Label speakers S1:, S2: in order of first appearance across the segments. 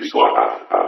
S1: Pixel Art. Tá?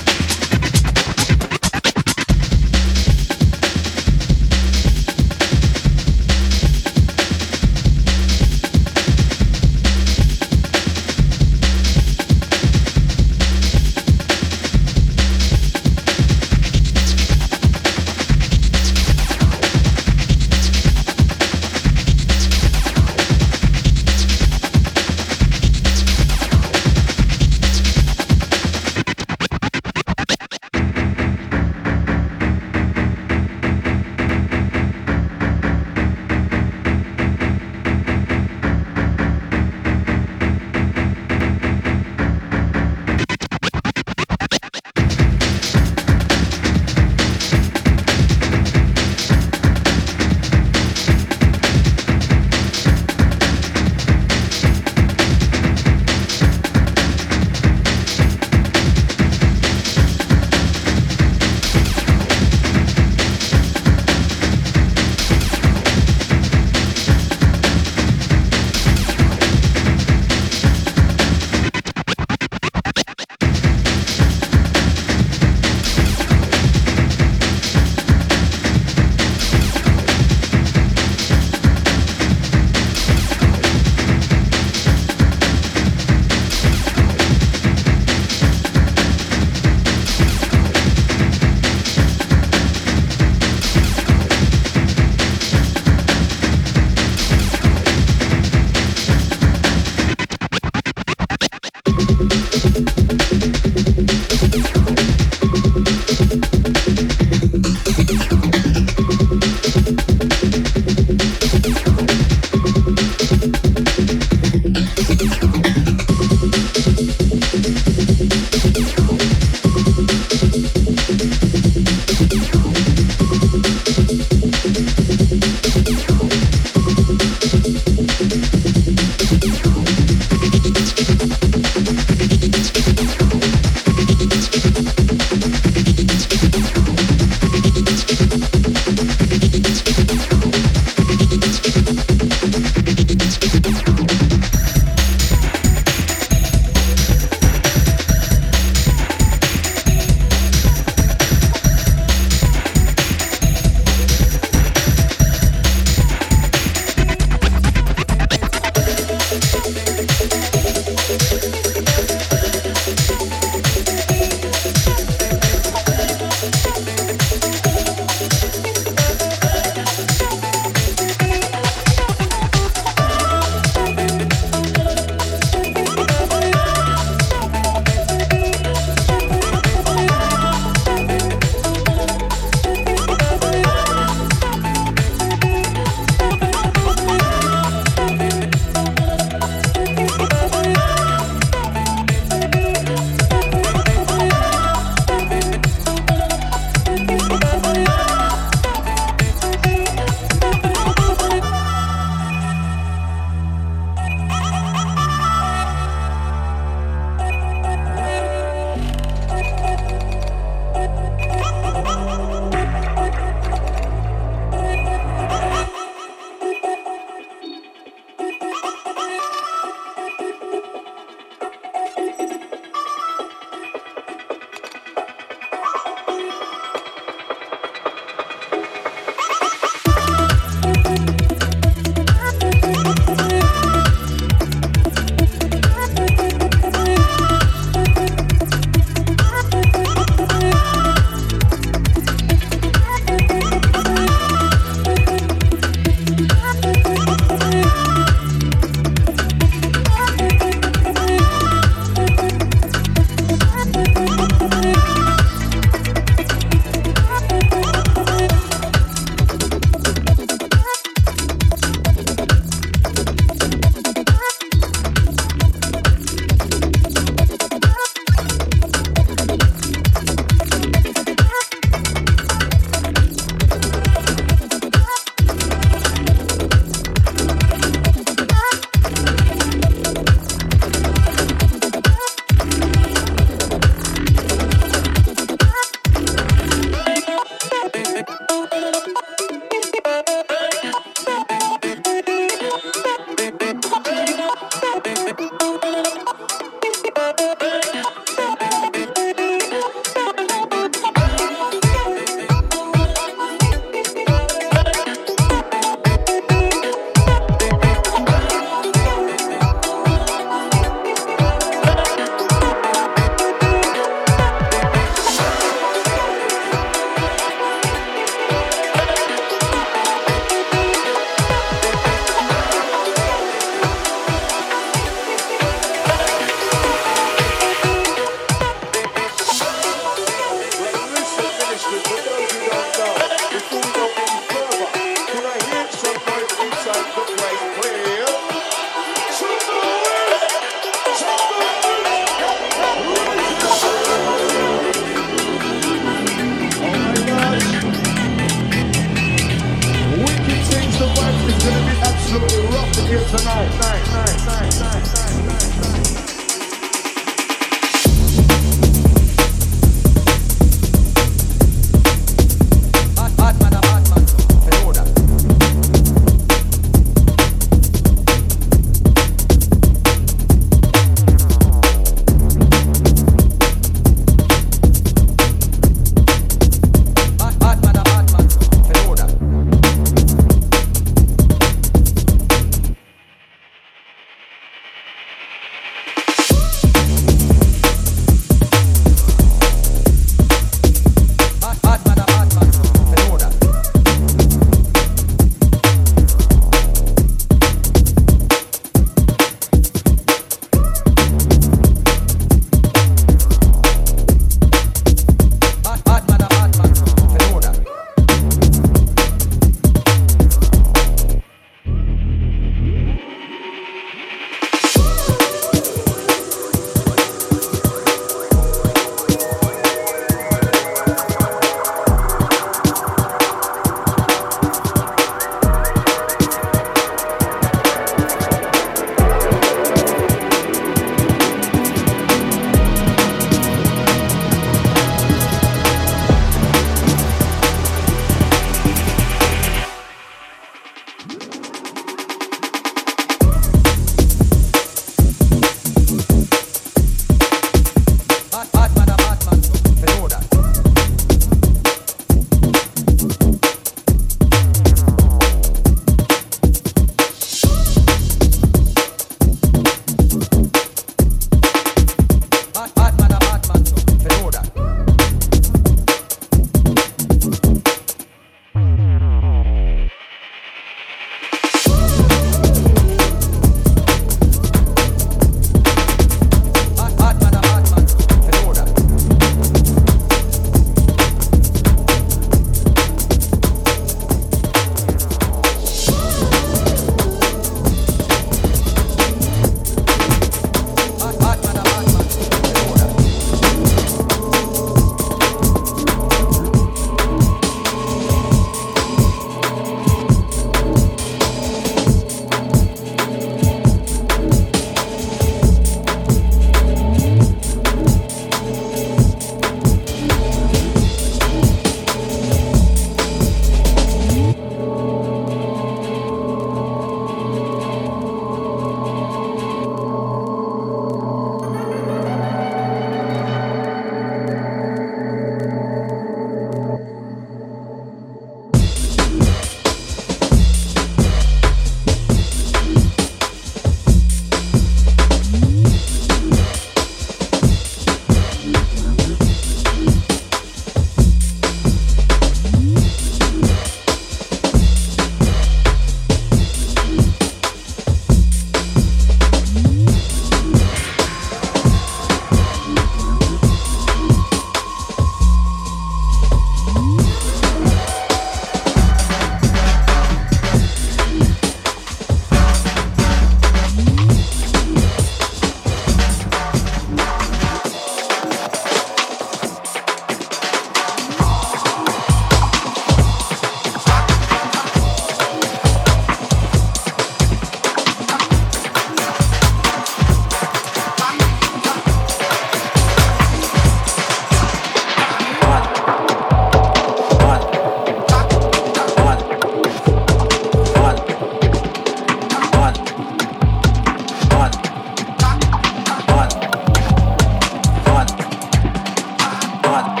S1: one.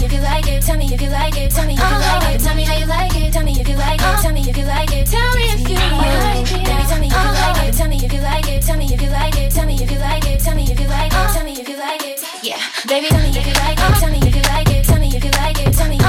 S1: me
S2: if you like it. Tell me if you like it. Tell me if you like it. Tell me how you like it. Tell me if you like it. Tell me if you like it. Tell me if you like it. Baby, tell me if you like it. Tell me if you like it. Tell me if you like it. Tell me if you like it. Tell me if you like it. Tell me if you like it. Yeah, baby, tell me if you like it. Tell me if you like it. Tell me if you like it. Tell me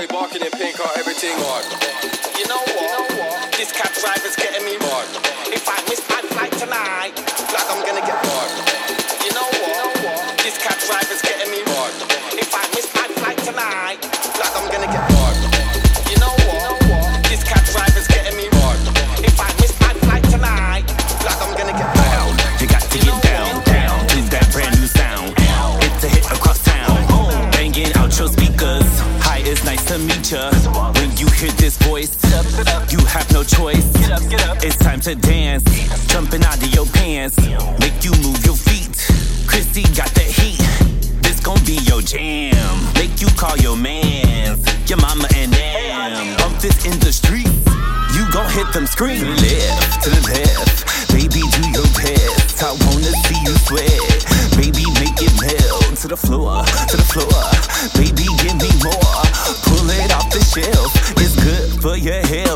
S3: boy barking in pink out everything hard.
S4: You know what? This cab driver's getting me
S3: Hard,
S4: If I miss my flight tonight, like I'm gonna get
S5: to dance, jumping out of your pants, make you move your feet. Chrissy got the heat. This gon' be your jam. Make you call your mans, your mama and them. Bump this in the street. You gon' hit them the left, to the left. Baby, do your best. I wanna see you sweat. Baby, make it melt to the floor, to the floor. Baby, give me more. Pull it off the shelf. It's good for your health.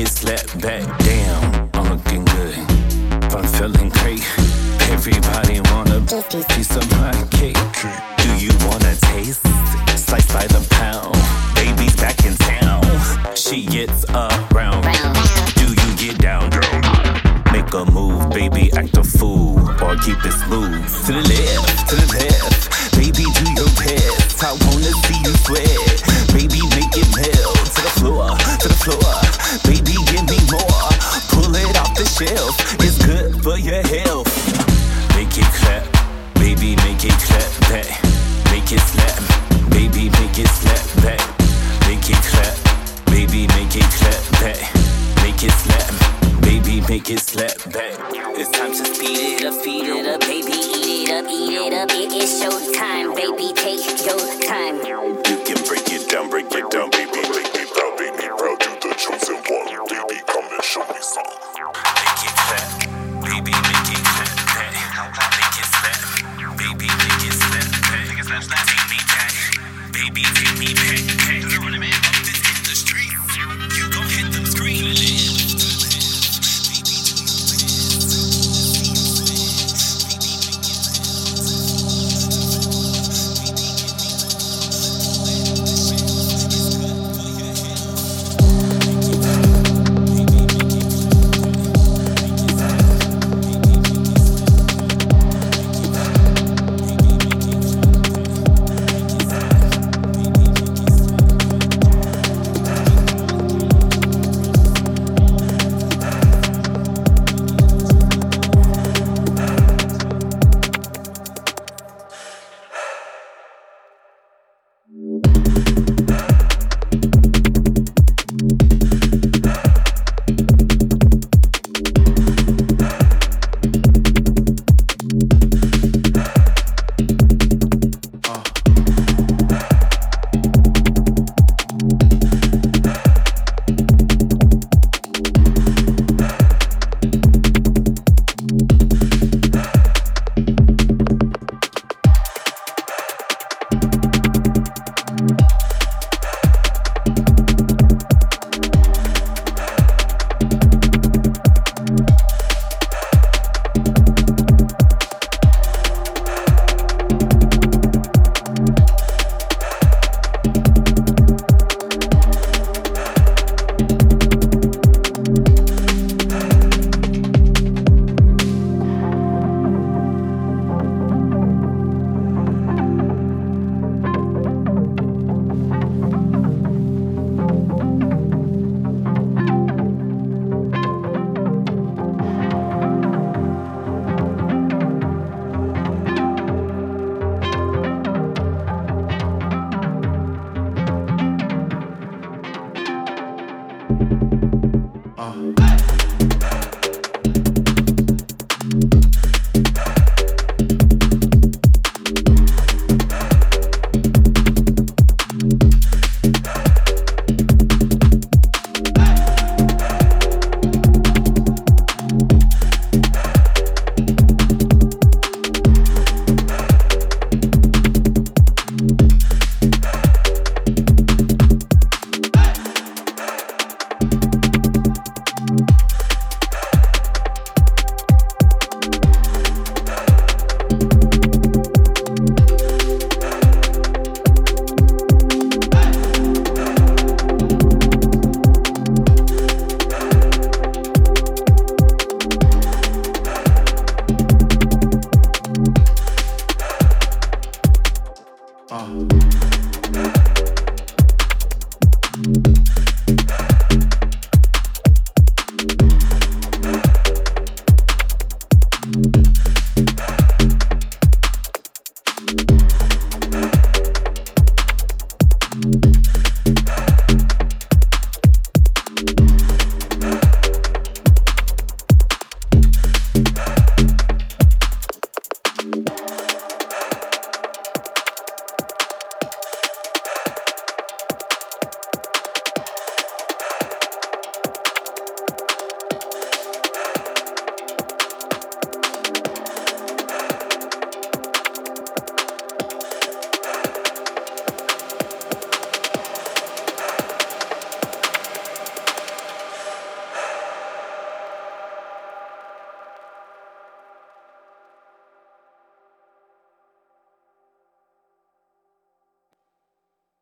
S5: Baby, slapped back. Damn, I'm looking good. I'm feeling great. Everybody want a piece of my cake. Do you wanna taste? Sliced by the pound. Baby's back in town. She gets around. Do you get down? girl? Make a move, baby, act a fool, or keep it smooth. To the left, to the left, baby, do your best. I wanna see you sweat, shelf, it's good for your health. Make it clap, baby, make it clap back. Make it slap, baby, make it slap back. Make it clap, baby, make it clap back. Make it slap, baby, make it slap back. It's time to speed it up, feed it up, baby, eat it up, eat it up. It is showtime,